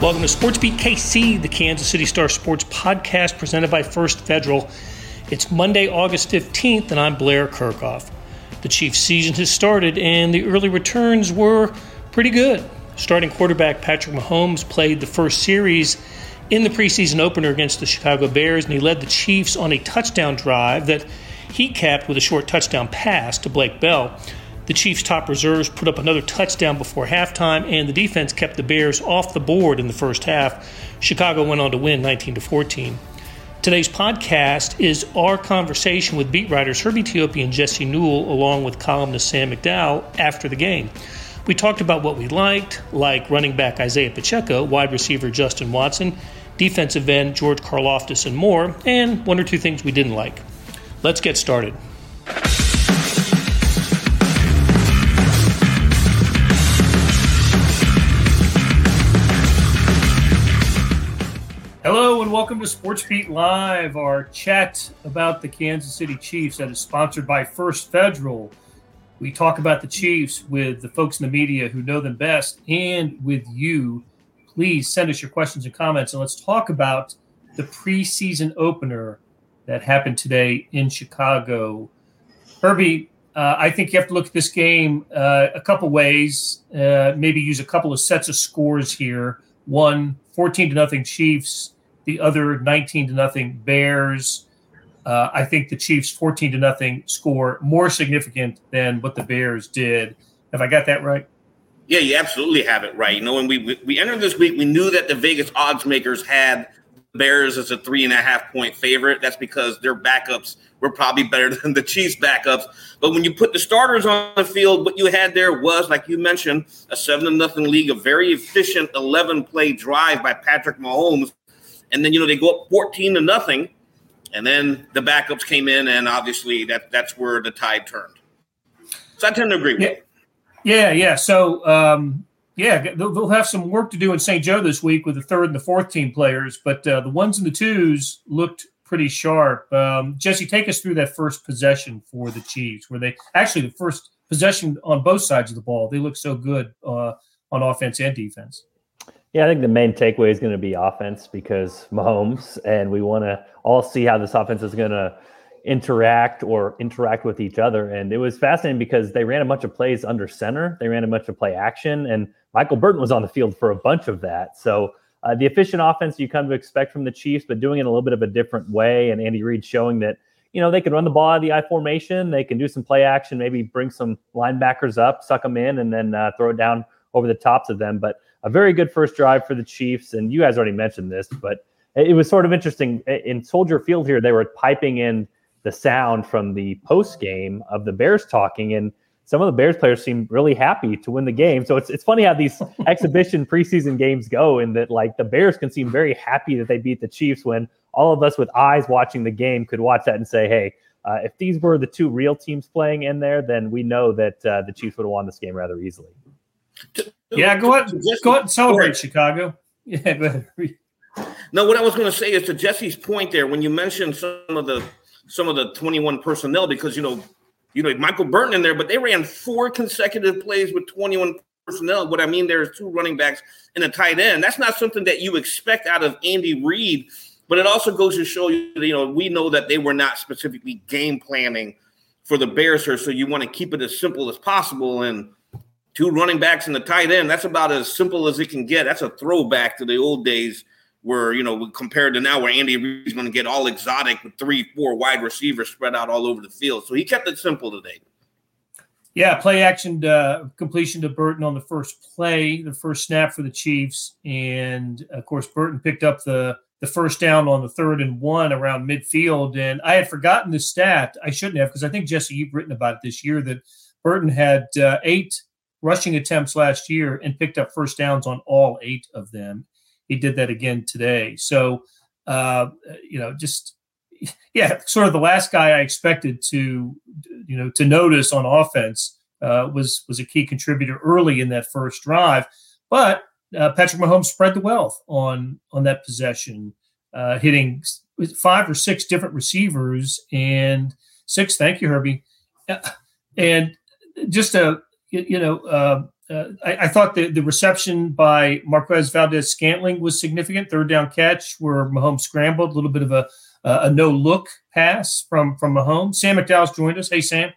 Welcome to Sports Beat KC, the Kansas City Star Sports podcast presented by First Federal. It's Monday, August 15th, and I'm Blair Kerkhoff. The Chiefs' season has started, and the early returns were pretty good. Starting quarterback Patrick Mahomes played the first series in the preseason opener against the Chicago Bears, and he led the Chiefs on a touchdown drive that he capped with a short touchdown pass to Blake Bell. The Chiefs' top reserves put up another touchdown before halftime, and the defense kept the Bears off the board in the first half. Chicago went on to win 19 to 14. Today's podcast is our conversation with beat writers Herbie Teope and Jesse Newell, along with columnist Sam McDowell, after the game. We talked about what we liked, like running back Isiah Pacheco, wide receiver Justin Watson, defensive end George Karlaftis, and more, and one or two things we didn't like. Let's get started. And welcome to Sports Beat Live, our chat about the Kansas City Chiefs that is sponsored by First Federal. We talk about the Chiefs with the folks in the media who know them best and with you. Please send us your questions and comments and let's talk about the preseason opener that happened today in Chicago. Herbie, uh, I think you have to look at this game uh, a couple ways, uh, maybe use a couple of sets of scores here. One, 14 to nothing Chiefs, the other 19 to nothing Bears. Uh, I think the Chiefs 14 to nothing score more significant than what the Bears did. Have I got that right? Yeah, you absolutely have it right. You know, when we we entered this week, we knew that the Vegas odds makers had Bears as a three and a half point favorite. That's because their backups were probably better than the Chiefs' backups. But when you put the starters on the field, what you had there was, like you mentioned, a seven to nothing league, a very efficient eleven play drive by Patrick Mahomes, and then you know they go up fourteen to nothing, and then the backups came in, and obviously that that's where the tide turned. So I tend to agree with yeah. Yeah, yeah. So um, yeah, they'll, they'll, have some work to do in St. Joe this week with the third and the fourth team players, but uh, the ones and the twos looked pretty sharp. Um, Jesse, take us through that first possession for the Chiefs, where they actually the first possession on both sides of the ball. They look so good uh, on offense and defense. Yeah, I think the main takeaway is going to be offense because Mahomes, and we want to all see how this offense is going to interact or interact with each other. And it was fascinating because they ran a bunch of plays under center. They ran a bunch of play action, and Michael Burton was on the field for a bunch of that. So uh, the efficient offense you kind of expect from the Chiefs, but doing it a little bit of a different way. And Andy Reid showing that you know they can run the ball out of the I formation, they can do some play action, maybe bring some linebackers up, suck them in, and then uh, throw it down over the tops of them. But a very good first drive for the Chiefs. And you guys already mentioned this, but it was sort of interesting in Soldier Field here. They were piping in the sound from the post game of the Bears talking, and some of the Bears players seem really happy to win the game. So it's it's funny how these exhibition preseason games go, and that like the Bears can seem very happy that they beat the Chiefs when all of us with eyes watching the game could watch that and say, hey. Uh, if these were the two real teams playing in there, then we know that uh, the Chiefs would have won this game rather easily. Yeah, go ahead, go ahead and celebrate Chicago. Yeah, but no, what I was going to say is to Jesse's point there when you mentioned some of the some of the 21 personnel because you know you know, Michael Burton in there, but they ran four consecutive plays with 21 personnel. What I mean there is two running backs and a tight end. That's not something that you expect out of Andy Reid, but it also goes to show you, you know, we know that they were not specifically game planning for the Bears here. So you want to keep it as simple as possible. And two running backs and the tight end, that's about as simple as it can get. That's a throwback to the old days where you know compared to now where Andy Reid's going to get all exotic with three, four wide receivers spread out all over the field. So he kept it simple today. Yeah, play action uh, completion to Burton on the first play, the first snap for the Chiefs, and of course Burton picked up the the first down on the third and one around midfield. And I had forgotten the stat. I shouldn't have because I think Jesse, you've written about it this year that Burton had uh, eight rushing attempts last year and picked up first downs on all eight of them he did that again today. So, uh, you know, just yeah, sort of the last guy I expected to, you know, to notice on offense uh, was was a key contributor early in that first drive. But uh, Patrick Mahomes spread the wealth on on that possession, uh, hitting five or six different receivers and six. Thank you, Herbie. Uh, and just a you know uh, uh, I, I, thought the, the reception by Marquez Valdes Scantling was significant. Third down catch where Mahomes scrambled, a little bit of a uh, a no look pass from from Mahomes. Sam McDowell's joined us. Hey, Sam.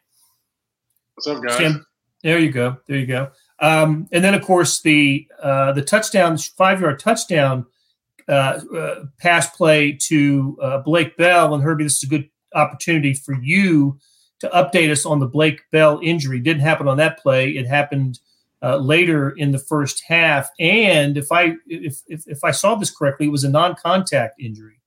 What's up, guys? Sam, there you go. There you go. Um, and then, of course, the uh, the touchdown, five yard touchdown uh, uh, pass play to uh, Blake Bell. And Herbie, this is a good opportunity for you to update us on the Blake Bell injury. Didn't happen on that play. It happened uh, later in the first half. And if I if, if, if I saw this correctly, it was a non contact injury.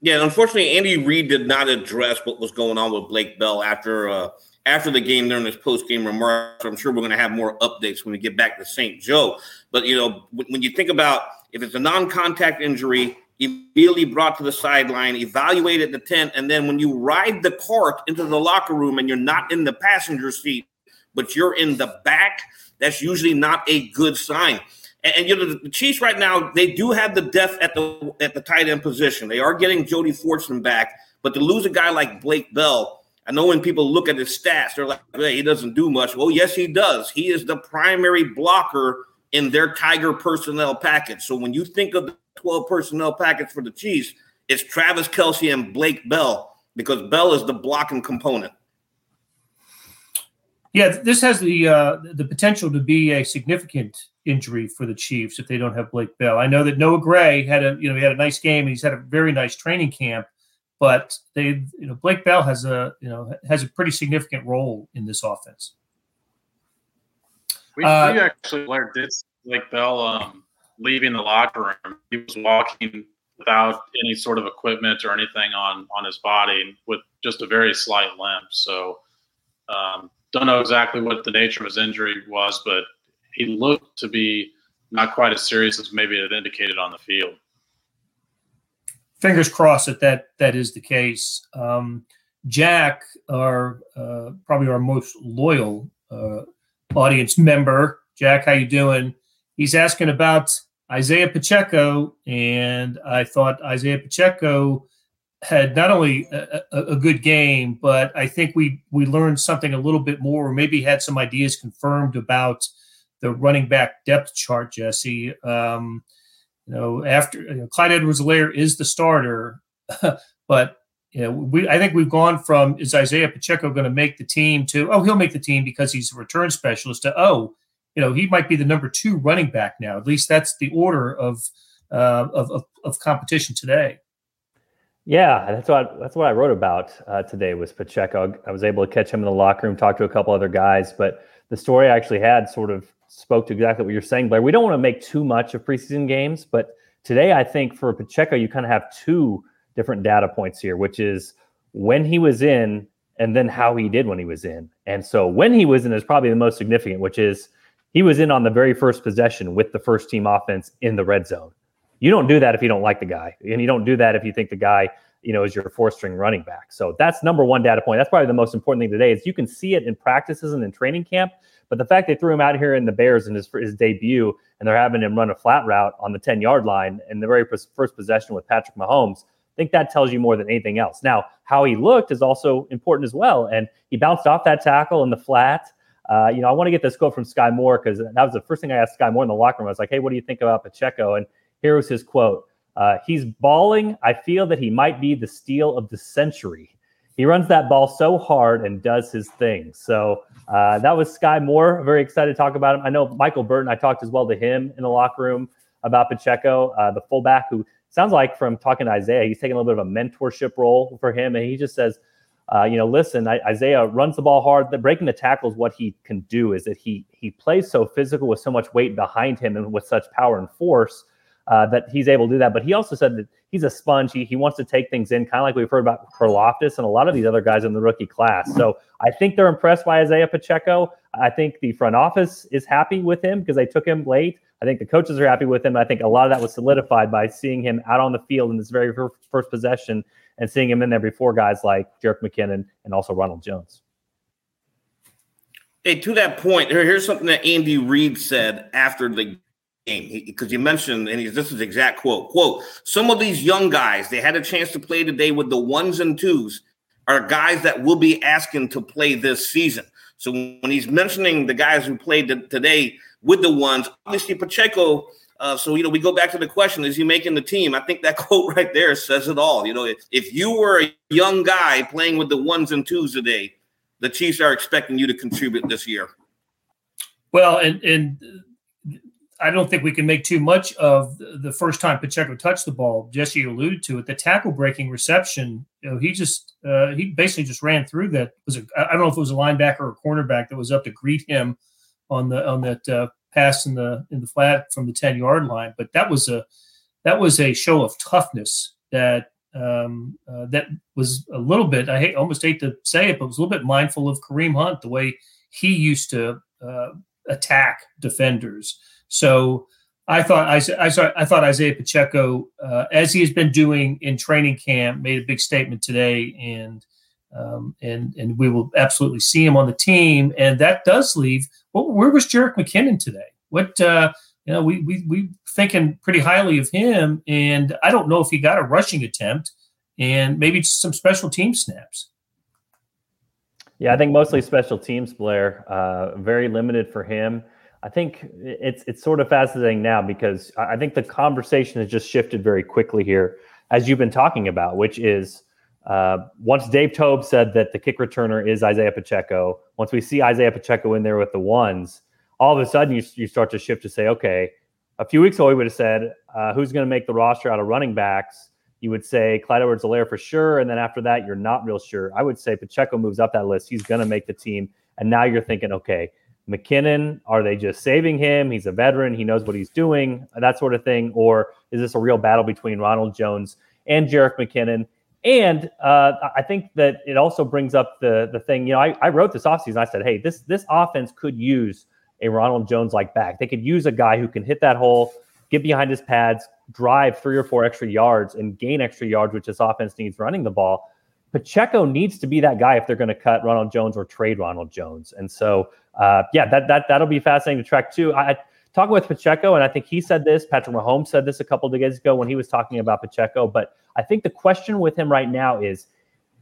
Yeah, unfortunately, Andy Reid did not address what was going on with Blake Bell after uh, after the game during his post game remarks. I'm sure we're going to have more updates when we get back to St. Joe. But you know, when you think about if it's a non-contact injury, immediately brought to the sideline, evaluated the tent, and then when you ride the cart into the locker room and you're not in the passenger seat, but you're in the back, that's usually not a good sign. And, and, you know the Chiefs right now they do have the depth at the at the tight end position. They are getting Jody Fortson back, but to lose a guy like Blake Bell, I know when people look at his stats, they're like, hey, he doesn't do much. Well, yes, he does. He is the primary blocker in their Tiger personnel package. So when you think of the 12 personnel package for the Chiefs, it's Travis Kelce and Blake Bell because Bell is the blocking component. Yeah, this has the uh, the potential to be a significant injury for the Chiefs if they don't have Blake Bell. I know that Noah Gray had a you know he had a nice game and he's had a very nice training camp, but they you know Blake Bell has a you know has a pretty significant role in this offense. We, uh, we actually Blair did like Bell um, leaving the locker room. He was walking without any sort of equipment or anything on on his body with just a very slight limp. So um, don't know exactly what the nature of his injury was, but he looked to be not quite as serious as maybe it indicated on the field. Fingers crossed that that, that is the case. Um, Jack, our uh, probably our most loyal uh, audience member, Jack, how you doing? He's asking about Isiah Pacheco, and I thought Isiah Pacheco had not only a, a, good game, but I think we we learned something a little bit more, or maybe had some ideas confirmed about the running back depth chart, Jesse. Um, you know, after you know, Clyde Edwards-Helaire is the starter, but you know, we I think we've gone from is Isiah Pacheco going to make the team to oh he'll make the team because he's a return specialist to oh you know he might be the number two running back now. At least that's the order of uh, of, of, of competition today. Yeah, that's what that's what I wrote about uh, today was Pacheco. I was able to catch him in the locker room, talk to a couple other guys, but the story I actually had sort of spoke to exactly what you're saying, Blair. We don't want to make too much of preseason games, but today I think for Pacheco, you kind of have two different data points here, which is when he was in and then how he did when he was in. And so when he was in is probably the most significant, which is he was in on the very first possession with the first team offense in the red zone. You don't do that if you don't like the guy, and you don't do that if you think the guy, you know, is your four string running back. So that's number one data point. That's probably the most important thing today is you can see it in practices and in training camp. But the fact they threw him out here in the Bears in his his debut, and they're having him run a flat route on the ten yard line in the very first possession with Patrick Mahomes, I think that tells you more than anything else. Now, how he looked is also important as well, and he bounced off that tackle in the flat. Uh, you know, I want to get this quote from Skyy Moore because that was the first thing I asked Skyy Moore in the locker room. I was like, "Hey, what do you think about Pacheco?" And here was his quote uh, He's balling. I feel that he might be the steal of the century. He runs that ball so hard and does his thing. So uh, that was Skyy Moore. Very excited to talk about him. I know Michael Burton, I talked as well to him in the locker room about Pacheco, uh, the fullback who sounds like from talking to Isiah, he's taking a little bit of a mentorship role for him. And he just says, uh, you know, listen, I, Isiah runs the ball hard. The breaking the tackle is what he can do. Is that he he plays so physical with so much weight behind him and with such power and force uh, that he's able to do that. But he also said that he's a sponge. He, he wants to take things in, kind of like we've heard about Karlaftis and a lot of these other guys in the rookie class. So I think they're impressed by Isiah Pacheco. I think the front office is happy with him because they took him late. I think the coaches are happy with him. I think a lot of that was solidified by seeing him out on the field in this very first possession and seeing him in there before guys like Jerick McKinnon and also Ronald Jones. Hey, to that point, here's something that Andy Reid said after the game because you mentioned, and this is exact quote: "quote Some of these young guys they had a chance to play today with the ones and twos are guys that will be asking to play this season. So when he's mentioning the guys who played today with the ones, obviously Pacheco. Uh, so you know, we go back to the question: Is he making the team? I think that quote right there says it all. You know, if, if you were a young guy playing with the ones and twos today, the Chiefs are expecting you to contribute this year. Well, and and I don't think we can make too much of the first time Pacheco touched the ball. Jesse alluded to it. The tackle breaking reception, you know, he just uh, he basically just ran through that. Was it, I don't know if it was a linebacker or a cornerback that was up to greet him on the on that uh, pass in the in the flat from the ten yard line. But that was a that was a show of toughness that um, uh, that was a little bit. I hate, almost hate to say it, but was a little bit mindful of Kareem Hunt the way he used to uh, attack defenders. So I thought I, I, I thought Isaiah Pacheco, uh, as he has been doing in training camp, made a big statement today, and um, and and we will absolutely see him on the team. And that does leave. Where was Jerick McKinnon today? What uh, you know, we we we thinking pretty highly of him, and I don't know if he got a rushing attempt, and maybe some special team snaps. Yeah, I think mostly special teams, Blair. Uh, very limited for him. I think it's it's sort of fascinating now because I think the conversation has just shifted very quickly here, as you've been talking about, which is uh, once Dave Toub said that the kick returner is Isiah Pacheco. Once we see Isiah Pacheco in there with the ones, all of a sudden you, you start to shift to say, okay, a few weeks ago we would have said uh, who's going to make the roster out of running backs. You would say Clyde Edwards-Helaire for sure, and then after that you're not real sure. I would say Pacheco moves up that list. He's going to make the team, and now you're thinking, okay McKinnon? Are they just saving him? He's a veteran. He knows what he's doing, that sort of thing. Or is this a real battle between Ronald Jones and Jerick McKinnon? And uh, I think that it also brings up the the thing. You know, I, I wrote this offseason. I said, hey, this this offense could use a Ronald Jones like back. They could use a guy who can hit that hole, get behind his pads, drive three or four extra yards, and gain extra yards, which this offense needs running the ball. Pacheco needs to be that guy if they're going to cut Ronald Jones or trade Ronald Jones. And so, uh, yeah, that that that'll be fascinating to track too. I talking with Pacheco, and I think he said this. Patrick Mahomes said this a couple of days ago when he was talking about Pacheco. But I think the question with him right now is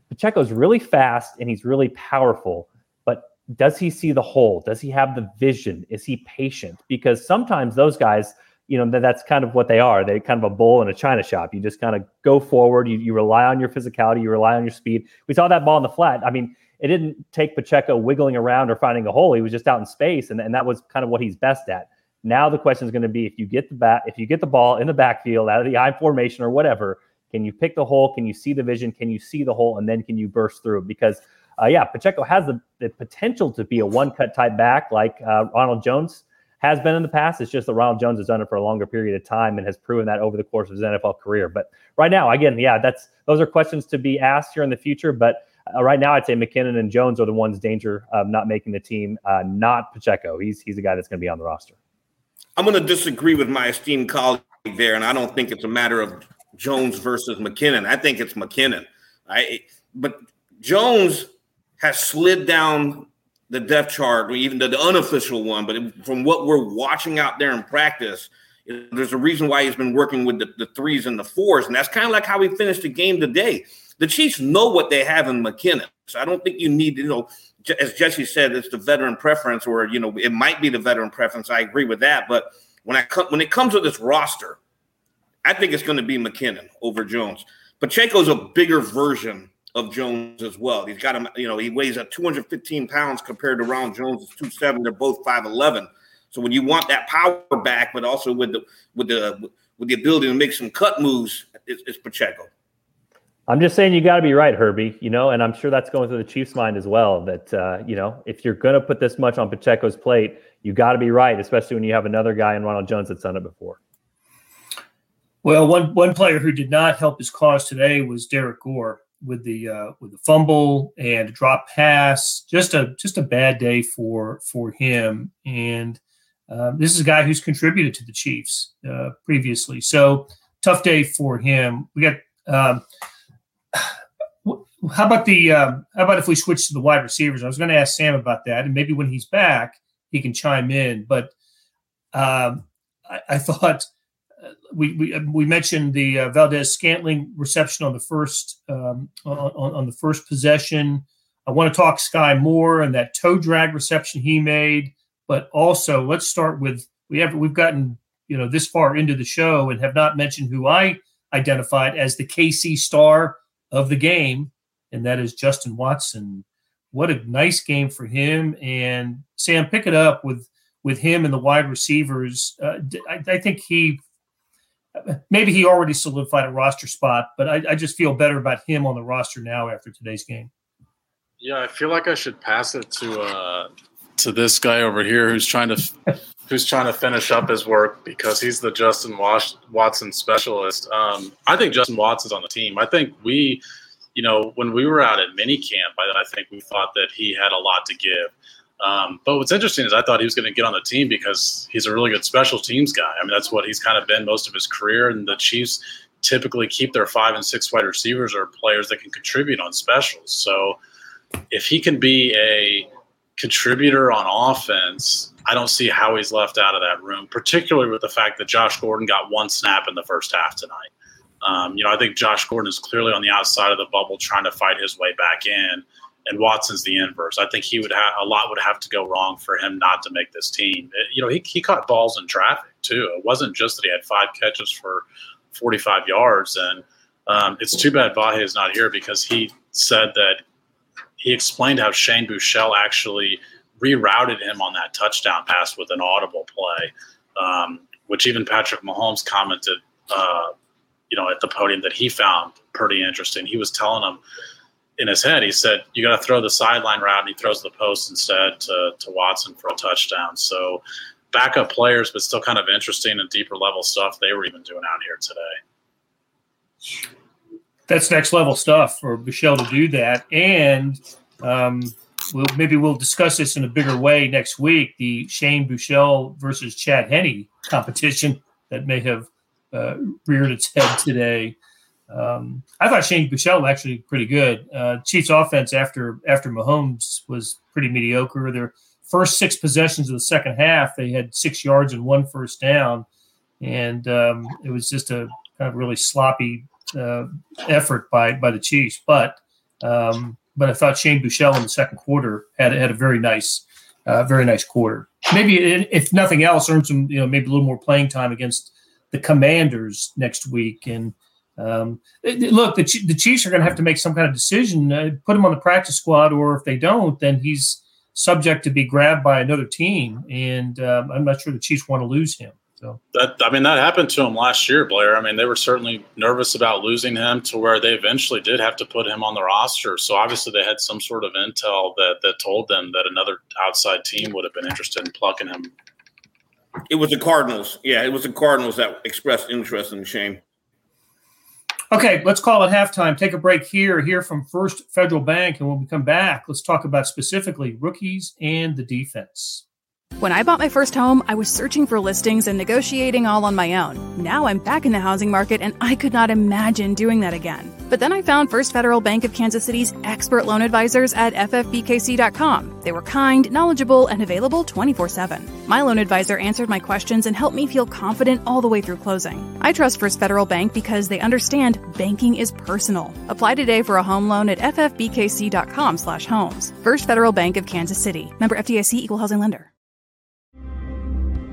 Pacheco's really fast and he's really powerful. But does he see the hole? Does he have the vision? Is he patient? Because sometimes those guys you know that, that's kind of what they are. They kind of a bull in a china shop. You just kind of go forward. You, you rely on your physicality. You rely on your speed. We saw that ball in the flat. I mean, it didn't take Pacheco wiggling around or finding a hole. He was just out in space, and, and that was kind of what he's best at. Now the question is going to be if you get the bat, if you get the ball in the backfield out of the I formation or whatever, can you pick the hole? Can you see the vision? Can you see the hole? And then can you burst through? Because uh, yeah, Pacheco has the, the potential to be a one cut type back like uh, Ronald Jones has been in the past. It's just that Ronald Jones has done it for a longer period of time and has proven that over the course of his NFL career. But right now, again, yeah, that's those are questions to be asked here in the future. But uh, right now, I'd say McKinnon and Jones are the ones danger of not making the team, uh, not Pacheco. He's he's a guy that's going to be on the roster. I'm going to disagree with my esteemed colleague there, and I don't think it's a matter of Jones versus McKinnon. I think it's McKinnon. I but Jones has slid down the depth chart or even the, the unofficial one, but from what we're watching out there in practice, there's a reason why he's been working with the, the threes and the fours. And that's kind of like how we finished the game today. The Chiefs know what they have in McKinnon. So I don't think you need, you know, as Jesse said, it's the veteran preference, or you know, it might be the veteran preference. I agree with that. But when I come when it comes to this roster, I think it's going to be McKinnon over Jones. Pacheco's a bigger version of Jones as well. He's got him, you know, he weighs at 215 pounds compared to Ron Jones is 270. They're both 5'11. So when you want that power back, but also with the with the with the ability to make some cut moves, it's, it's Pacheco. I'm just saying you got to be right, Herbie. You know, and I'm sure that's going through the Chiefs' mind as well. That uh, you know, if you're going to put this much on Pacheco's plate, you got to be right, especially when you have another guy in Ronald Jones that's done it before. Well, one one player who did not help his cause today was Derek Gore with the uh, with the fumble and drop pass. Just a just a bad day for for him. And uh, this is a guy who's contributed to the Chiefs uh, previously. So tough day for him. We got. Um, how about the um, how about if we switch to the wide receivers? I was going to ask Sam about that, and maybe when he's back, he can chime in. But um, I, I thought we, we we mentioned the uh, Valdes Scantling reception on the first um, on, on, the first possession. I want to talk Skyy Moore and that toe drag reception he made, but also let's start with we have we've gotten you know this far into the show and have not mentioned who I identified as the KC star of the game, and that is Justin Watson. What a nice game for him! And Sam, pick it up with with him and the wide receivers. Uh, I, I, think he maybe he already solidified a roster spot, but I, I just feel better about him on the roster now after today's game. Yeah, I feel like I should pass it to uh, to this guy over here who's trying to who's trying to finish up his work because he's the Justin Watson specialist. Um, I think Justin Watson's on the team. I think we, you know, when we were out at minicamp, I, I think we thought that he had a lot to give. Um, but what's interesting is I thought he was going to get on the team because he's a really good special teams guy. I mean, that's what he's kind of been most of his career. And the Chiefs typically keep their five and six wide receivers or players that can contribute on specials. So if he can be a contributor on offense, I don't see how he's left out of that room, particularly with the fact that Josh Gordon got one snap in the first half tonight. Um, you know, I think Josh Gordon is clearly on the outside of the bubble trying to fight his way back in and Watson's the inverse. I think he would have a lot would have to go wrong for him not to make this team. It, you know, he, he caught balls in traffic too. It wasn't just that he had five catches for 45 yards. And um, it's too bad Vahe is not here because he said that he explained how Shane Buechele actually rerouted him on that touchdown pass with an audible play, um, which even Patrick Mahomes commented, uh, you know, at the podium that he found pretty interesting. He was telling him in his head, he said, "You got to throw the sideline route," and he throws the post instead to, to Watson for a touchdown. So, backup players, but still kind of interesting and deeper level stuff they were even doing out here today. That's next level stuff for Michelle to do that, and um, we'll, maybe we'll discuss this in a bigger way next week. The Shane Buechele versus Chad Henne competition that may have uh, reared its head today. Um, I thought Shane Buechele actually pretty good. Uh, Chiefs offense after after Mahomes was pretty mediocre. Their first six possessions of the second half, they had six yards and one first down, and um, it was just a kind of really sloppy uh, effort by by the Chiefs. But um, but I thought Shane Buechele in the second quarter had had a very nice uh, very nice quarter. Maybe if nothing else, earn some you know maybe a little more playing time against the Commanders next week and um, look, the, the Chiefs are going to have to make some kind of decision, uh, put him on the practice squad, or if they don't, then he's subject to be grabbed by another team. And um, I'm not sure the Chiefs want to lose him. So that I mean that happened to him last year, Blair. I mean they were certainly nervous about losing him to where they eventually did have to put him on the roster. So obviously they had some sort of intel that that told them that another outside team would have been interested in plucking him. It was the Cardinals. Yeah, it was the Cardinals that expressed interest in Shane. Okay, let's call it halftime. Take a break here, hear from First Federal Bank, and when we come back, let's talk about specifically rookies and the defense. When I bought my first home, I was searching for listings and negotiating all on my own. Now I'm back in the housing market and I could not imagine doing that again. But then I found First Federal Bank of Kansas City's expert loan advisors at ffbkc.com. They were kind, knowledgeable, and available 24 7. My loan advisor answered my questions and helped me feel confident all the way through closing. I trust First Federal Bank because they understand banking is personal. Apply today for a home loan at ffbkc.com/homes. First Federal Bank of Kansas City. Member FDIC equal housing lender.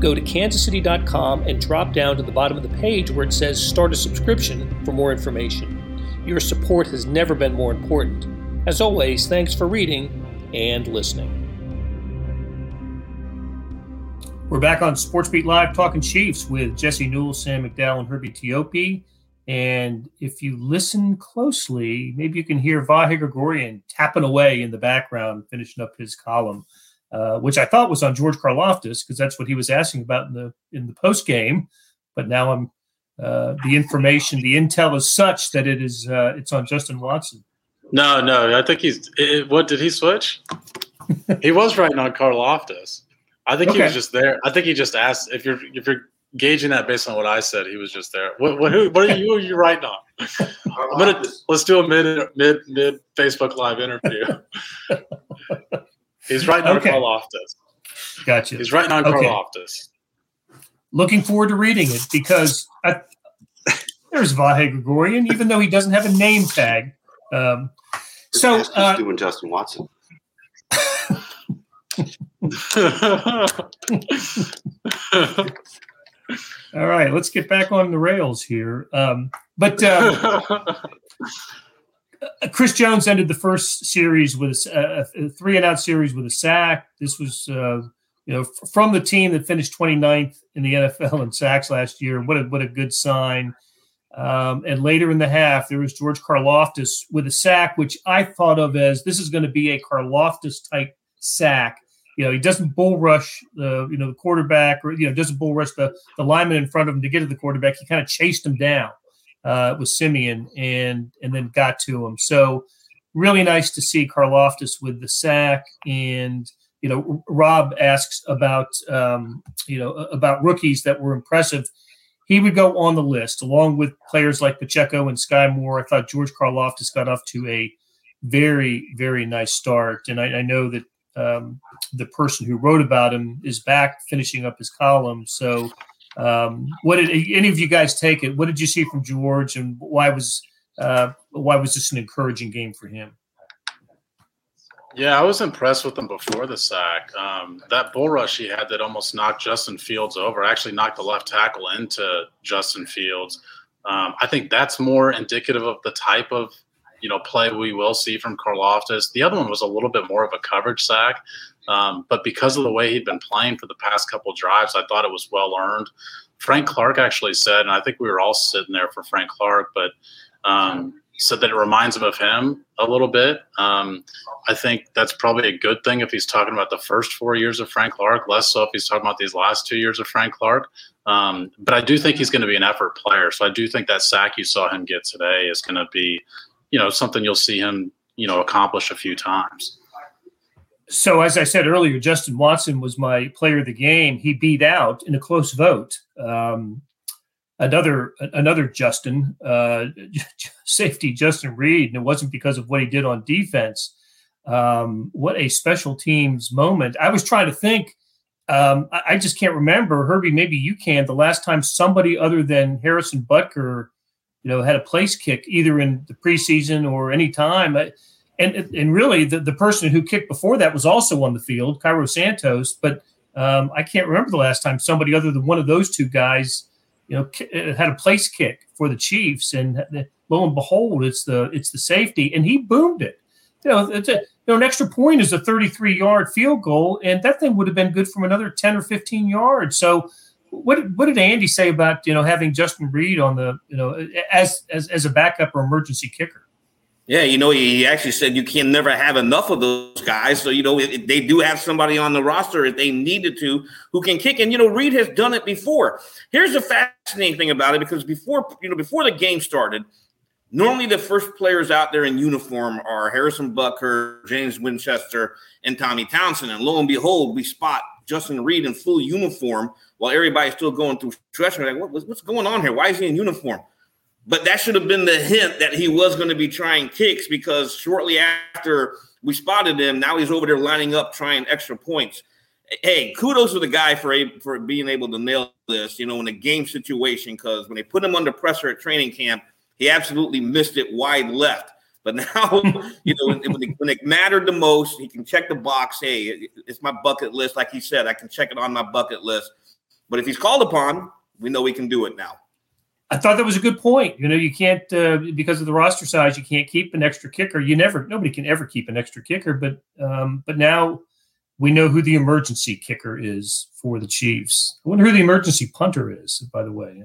go to kansascity.com and drop down to the bottom of the page where it says Start a Subscription for more information. Your support has never been more important. As always, thanks for reading and listening. We're back on Sports Beat Live talking Chiefs with Jesse Newell, Sam McDowell, and Herbie Teope. And if you listen closely, maybe you can hear Vahe Gregorian tapping away in the background, finishing up his column. Uh, which I thought was on George Karlaftis because that's what he was asking about in the in the post game. But now I'm uh, the information, the intel is such that it is uh, it's on Justin Watson. No, no, I think he's. It, what did he switch? he was writing on Karlaftis. I think okay. he was just there. I think he just asked if you're if you're gauging that based on what I said. He was just there. What what, who, what are you? Who are you writing on? I'm gonna let's do a mid mid mid Facebook Live interview. He's writing okay. on Karlaftis. Gotcha. He's writing on okay. Karlaftis. Looking forward to reading it because I, there's Vahe Gregorian, even though he doesn't have a name tag. Um, so uh, doing Justin Watson. All right, let's get back on the rails here. Um, but uh, Chris Jones ended the first series with a, a, three and out series with a sack. This was, uh, you know, from the team that finished 29th in the NFL in sacks last year. What a what a good sign. Um, and later in the half, there was George Karlaftis with a sack, which I thought of as this is going to be a Karlaftis type sack you know, he doesn't bull rush the you know the quarterback or you know doesn't bull rush the the lineman in front of him to get to the quarterback. He kind of chased him down uh, with Siemian and and then got to him. So really nice to see Karlaftis with the sack. And you know, Rob asks about um, you know about rookies that were impressive. He would go on the list along with players like Pacheco and Skyy Moore. I thought George Karlaftis got off to a very very nice start, and I, I know that um, the person who wrote about him is back finishing up his column. So, um, what did any of you guys take it? What did you see from George, and why was uh, why was this an encouraging game for him? Yeah, I was impressed with him before the sack. Um, that bull rush he had that almost knocked Justin Fields over, actually knocked the left tackle into Justin Fields. Um, I think that's more indicative of the type of you know play we will see from Karlaftis. The other one was a little bit more of a coverage sack, um, but because of the way he'd been playing for the past couple drives, I thought it was well earned. Frank Clark actually said, and I think we were all sitting there for Frank Clark, but um, said that it reminds him of him a little bit. Um, I think that's probably a good thing if he's talking about the first four years of Frank Clark, less so if he's talking about these last two years of Frank Clark. Um, but I do think he's going to be an effort player. So I do think that sack you saw him get today is going to be you know something you'll see him you know accomplish a few times. So as I said earlier, Justin Watson was my player of the game. He beat out in a close vote um, another another Justin uh, safety Justin Reid, and it wasn't because of what he did on defense. Um, what a special teams moment! I was trying to think. Um, I, I, just can't remember, Herbie. Maybe you can. The last time somebody other than Harrison Butker you know, had a place kick either in the preseason or any time. And, and really, the, the person who kicked before that was also on the field, Cairo Santos. But um, I can't remember the last time somebody other than one of those two guys, you know, uh, had a place kick for the Chiefs. And lo and behold, it's the it's the safety, and he boomed it. You know, it's a, you know, an extra point is a 33 yard field goal, and that thing would have been good from another 10 or 15 yards. So what what did Andy say about you know having Justin Reid on the you know as as as a backup or emergency kicker? Yeah, you know, he actually said you can never have enough of those guys. So, you know, they do have somebody on the roster if they needed to who can kick. And, you know, Reid has done it before. Here's the fascinating thing about it because before, you know, before the game started, normally the first players out there in uniform are Harrison Butker, James Winchester, and Tommy Townsend. And lo and behold, we spot Justin Reid in full uniform while everybody's still going through stretch. Like, what, what's going on here? Why is he in uniform? But that should have been the hint that he was going to be trying kicks because shortly after we spotted him, now he's over there lining up trying extra points. Hey, kudos to the guy for a, for being able to nail this, you know, in a game situation. Because when they put him under pressure at training camp, he absolutely missed it wide left. But now, you know, when it, when it, mattered the most, he can check the box. Hey, it's my bucket list. Like he said, I can check it on my bucket list. But if he's called upon, we know we can do it now. I thought that was a good point. You know, you can't uh, because of the roster size, you can't keep an extra kicker. You never, nobody can ever keep an extra kicker. But um, but now we know who the emergency kicker is for the Chiefs. I wonder who the emergency punter is. By the way,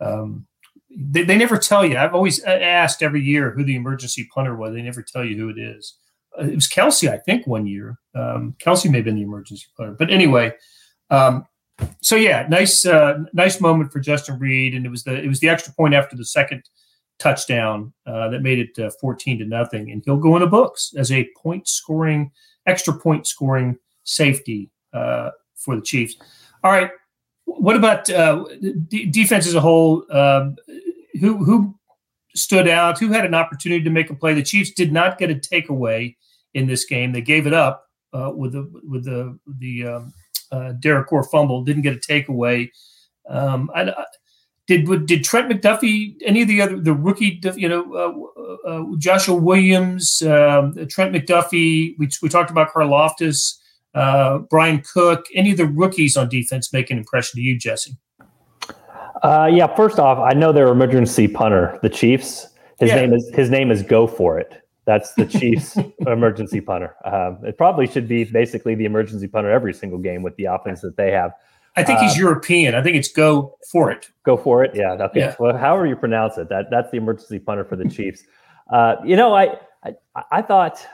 um, they, they never tell you. I've always asked every year who the emergency punter was. They never tell you who it is. Uh, it was Kelce, I think, one year. Um, Kelce may have been the emergency punter, but anyway. Um, so yeah, nice uh, nice moment for Justin Reid, and it was the it was the extra point after the second touchdown uh, that made it uh, 14 to nothing, and he'll go in the books as a point scoring, extra point scoring safety uh, for the Chiefs. All right, what about uh, d- defense as a whole? Um, who who stood out? Who had an opportunity to make a play? The Chiefs did not get a takeaway in this game. They gave it up uh, with the with the the um, uh, Derek Gore fumble. Didn't get a takeaway. Um, I, I, did did Trent McDuffie, any of the other the rookie, you know, uh, uh, Joshua Williams, um, Trent McDuffie? We, we talked about Karlaftis, uh, Bryan Cook. Any of the rookies on defense make an impression to you, Jesse? Uh, yeah. First off, I know their emergency punter, the Chiefs. His yeah. name is his name is Go for it. That's the Chiefs' emergency punter. Um, it probably should be basically the emergency punter every single game with the offense that they have. I think he's uh, European. I think it's go for it. Go for it. Yeah. Okay. Yeah. Well, however you pronounce it, that that's the emergency punter for the Chiefs. Uh, you know, I, I I thought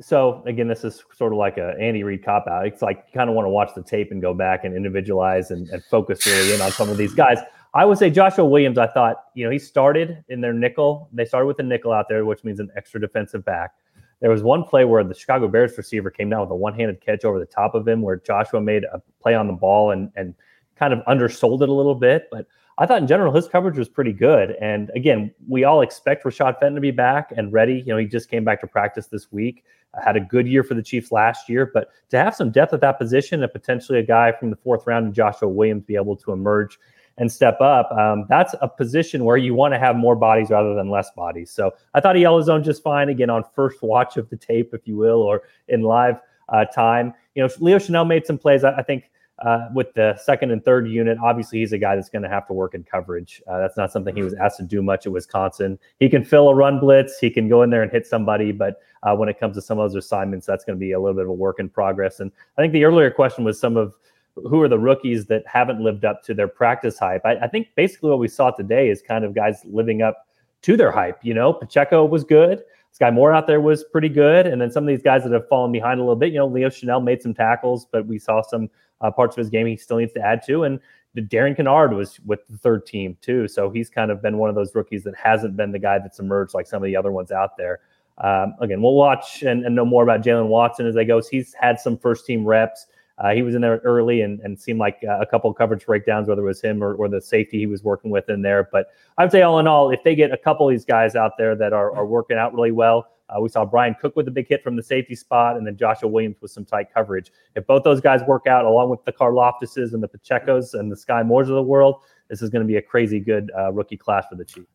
so. Again, this is sort of like a Andy Reid cop out. It's like you kind of want to watch the tape and go back and individualize and, and focus really in on some of these guys. I would say Joshua Williams. I thought you know he started in their nickel. They started with a nickel out there, which means an extra defensive back. There was one play where the Chicago Bears receiver came down with a one-handed catch over the top of him, where Joshua made a play on the ball and and kind of undersold it a little bit. But I thought in general his coverage was pretty good. And again, we all expect Rashad Fenton to be back and ready. You know, he just came back to practice this week. Had a good year for the Chiefs last year, but to have some depth at that position and potentially a guy from the fourth round, Joshua Williams, be able to emerge and step up, um, that's a position where you want to have more bodies rather than less bodies. So I thought he held his own just fine again on first watch of the tape, if you will, or in live uh, time. You know, Leo Chenal made some plays. I, I think uh, with the second and third unit, obviously he's a guy that's going to have to work in coverage. Uh, that's not something he was asked to do much at Wisconsin. He can fill a run blitz. He can go in there and hit somebody, but uh, when it comes to some of those assignments, that's going to be a little bit of a work in progress. And I think the earlier question was some of who are the rookies that haven't lived up to their practice hype? I, I, think basically what we saw today is kind of guys living up to their hype. You know, Pacheco was good. Skyy Moore out there was pretty good. And then some of these guys that have fallen behind a little bit, you know, Leo Chenal made some tackles, but we saw some uh, parts of his game he still needs to add to. And Darian Kinnard was with the third team too. So he's kind of been one of those rookies that hasn't been the guy that's emerged like some of the other ones out there. Um, again, we'll watch and, and know more about Jaylen Watson as they go. He's had some first team reps. Uh, he was in there early and, and seemed like uh, a couple coverage breakdowns, whether it was him or, or the safety he was working with in there. But I'd say, all in all, if they get a couple of these guys out there that are, are working out really well, uh, we saw Bryan Cook with a big hit from the safety spot, and then Joshua Williams with some tight coverage. If both those guys work out, along with the Karlaftises and the Pachecos and the Skyy Moores of the world, this is going to be a crazy good uh, rookie class for the Chiefs.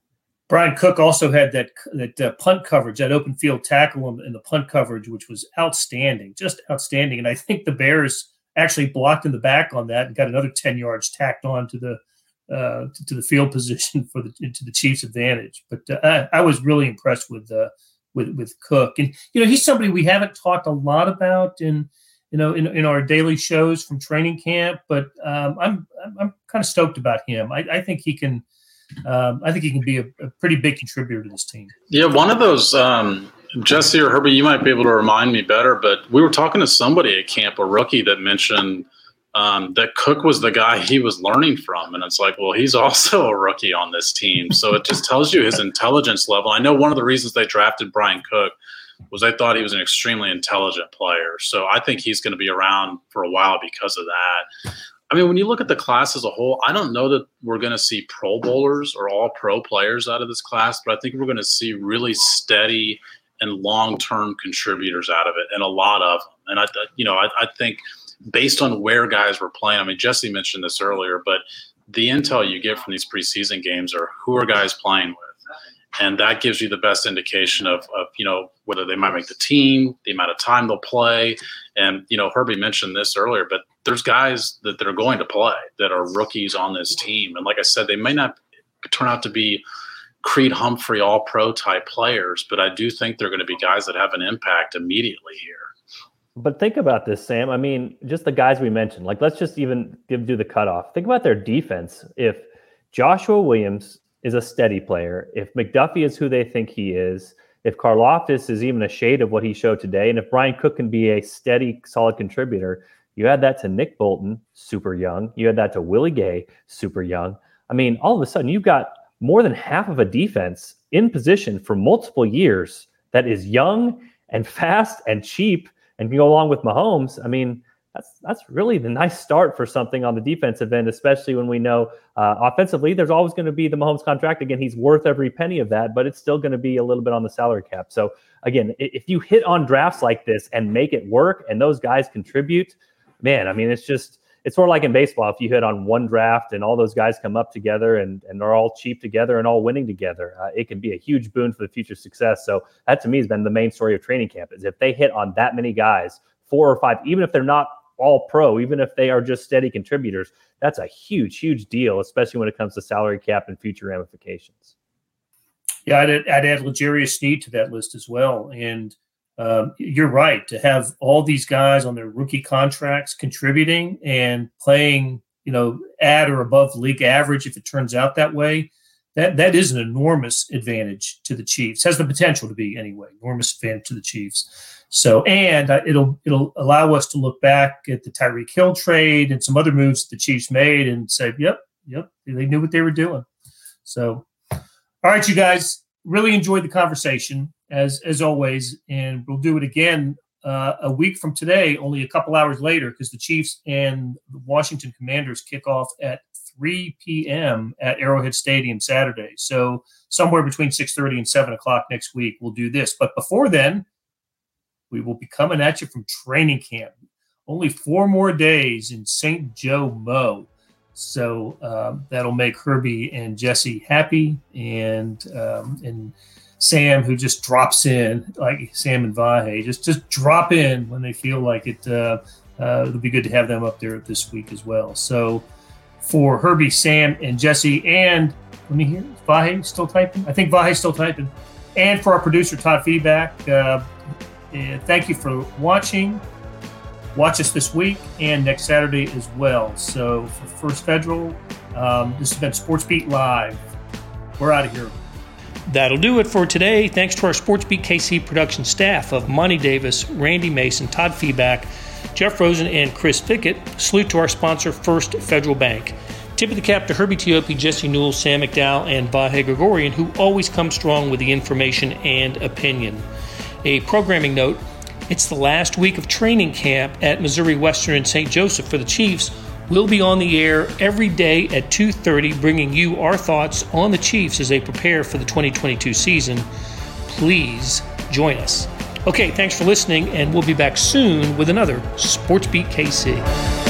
Bryan Cook also had that that uh, punt coverage, that open field tackle in the punt coverage, which was outstanding, just outstanding. And I think the Bears actually blocked in the back on that and got another 10 yards tacked on to the uh, to, the field position for the to the Chiefs' advantage. But uh, I, I, was really impressed with uh, with with Cook, and you know he's somebody we haven't talked a lot about in you know in, in our daily shows from training camp. But um, I'm, I'm, kind of stoked about him. I, I think he can. Um, I think he can be a, a, pretty big contributor to this team. Yeah, one of those um, Jesse or Herbie, you might be able to remind me better, but we were talking to somebody at camp, a rookie that mentioned um, that Cook was the guy he was learning from. And it's like, well, he's also a rookie on this team. So it just tells you his intelligence level. I know one of the reasons they drafted Bryan Cook was they thought he was an extremely intelligent player. So I think he's going to be around for a while because of that. I mean, when you look at the class as a whole, I don't know that we're going to see Pro Bowlers or all pro players out of this class, but I think we're going to see really steady and long term contributors out of it, and a lot of them. And I, you know, I, I think based on where guys were playing, I mean, Jesse mentioned this earlier, but the intel you get from these preseason games are who are guys playing with. And that gives you the best indication of, of, you know, whether they might make the team, the amount of time they'll play. And, you know, Herbie mentioned this earlier, but there's guys that, are going to play that are rookies on this team. And like I said, they may not turn out to be Creed Humphrey all pro type players, but I do think they're going to be guys that have an impact immediately here. But think about this, Sam. I mean, just the guys we mentioned. Like, let's just even give do the cutoff. Think about their defense. If Joshua Williams is a steady player, if McDuffie is who they think he is, if Karlaftis is even a shade of what he showed today, and if Bryan Cook can be a steady, solid contributor, you add that to Nick Bolton, super young. You add that to Willie Gay, super young. I mean, all of a sudden, you've got more than half of a defense in position for multiple years that is young and fast and cheap and can go along with Mahomes. I mean, that's that's really the nice start for something on the defensive end, especially when we know uh, offensively there's always going to be the Mahomes contract. Again, he's worth every penny of that, but it's still going to be a little bit on the salary cap. So again, if you hit on drafts like this and make it work, and those guys contribute, man, I mean, it's just it's more like in baseball. If you hit on one draft and all those guys come up together and and are all cheap together and all winning together, uh, it can be a huge boon for the future success. So that to me has been the main story of training camp is if they hit on that many guys, four or five, even if they're not all pro, even if they are just steady contributors, that's a huge, huge deal, especially when it comes to salary cap and future ramifications. Yeah, I'd, I'd add L'Jarius Sneed to that list as well. And um, you're right to have all these guys on their rookie contracts contributing and playing, you know, at or above league average if it turns out that way. That that is an enormous advantage to the Chiefs. Has the potential to be anyway, enormous advantage to the Chiefs. So, and uh, it'll it'll allow us to look back at the Tyreek Hill trade and some other moves the Chiefs made and say, "Yep, yep, they knew what they were doing." So, all right, you guys, really enjoyed the conversation as as always, and we'll do it again uh, a week from today, only a couple hours later, because the Chiefs and the Washington Commanders kick off at 3 p.m. at Arrowhead Stadium Saturday. So somewhere between 6:30 and 7 o'clock next week, we'll do this. But before then we will be coming at you from training camp. Only four more days in St. Joe Mo. So um, that'll make Herbie and Jesse happy, and um, and Sam, who just drops in, like Sam and Vahe, just just drop in when they feel like it. Uh, uh, it'll be good to have them up there this week as well. So for Herbie, Sam, and Jesse, and let me hear Vahe still typing. I think Vahe's still typing. And for our producer Todd Feedback, uh, thank you for watching. Watch us this week and next Saturday as well. So for First Federal, um, this has been Sports Beat Live. We're out of here. That'll do it for today. Thanks to our Sports Beat KC production staff of Monty Davis, Randy Mason, Todd Feedback, Jeff Rosen, and Chris Fickett. Salute to our sponsor, First Federal Bank. Tip of the cap to Herbie Teope, Jesse Newell, Sam McDowell, and Vahe Gregorian, who always come strong with the information and opinion. A programming note it's the last week of training camp at Missouri Western and St. Joseph for the Chiefs. We'll be on the air every day at 2:30 bringing you our thoughts on the Chiefs as they prepare for the 2022 season. Please join us. Okay, thanks for listening and we'll be back soon with another Sports Beat KC.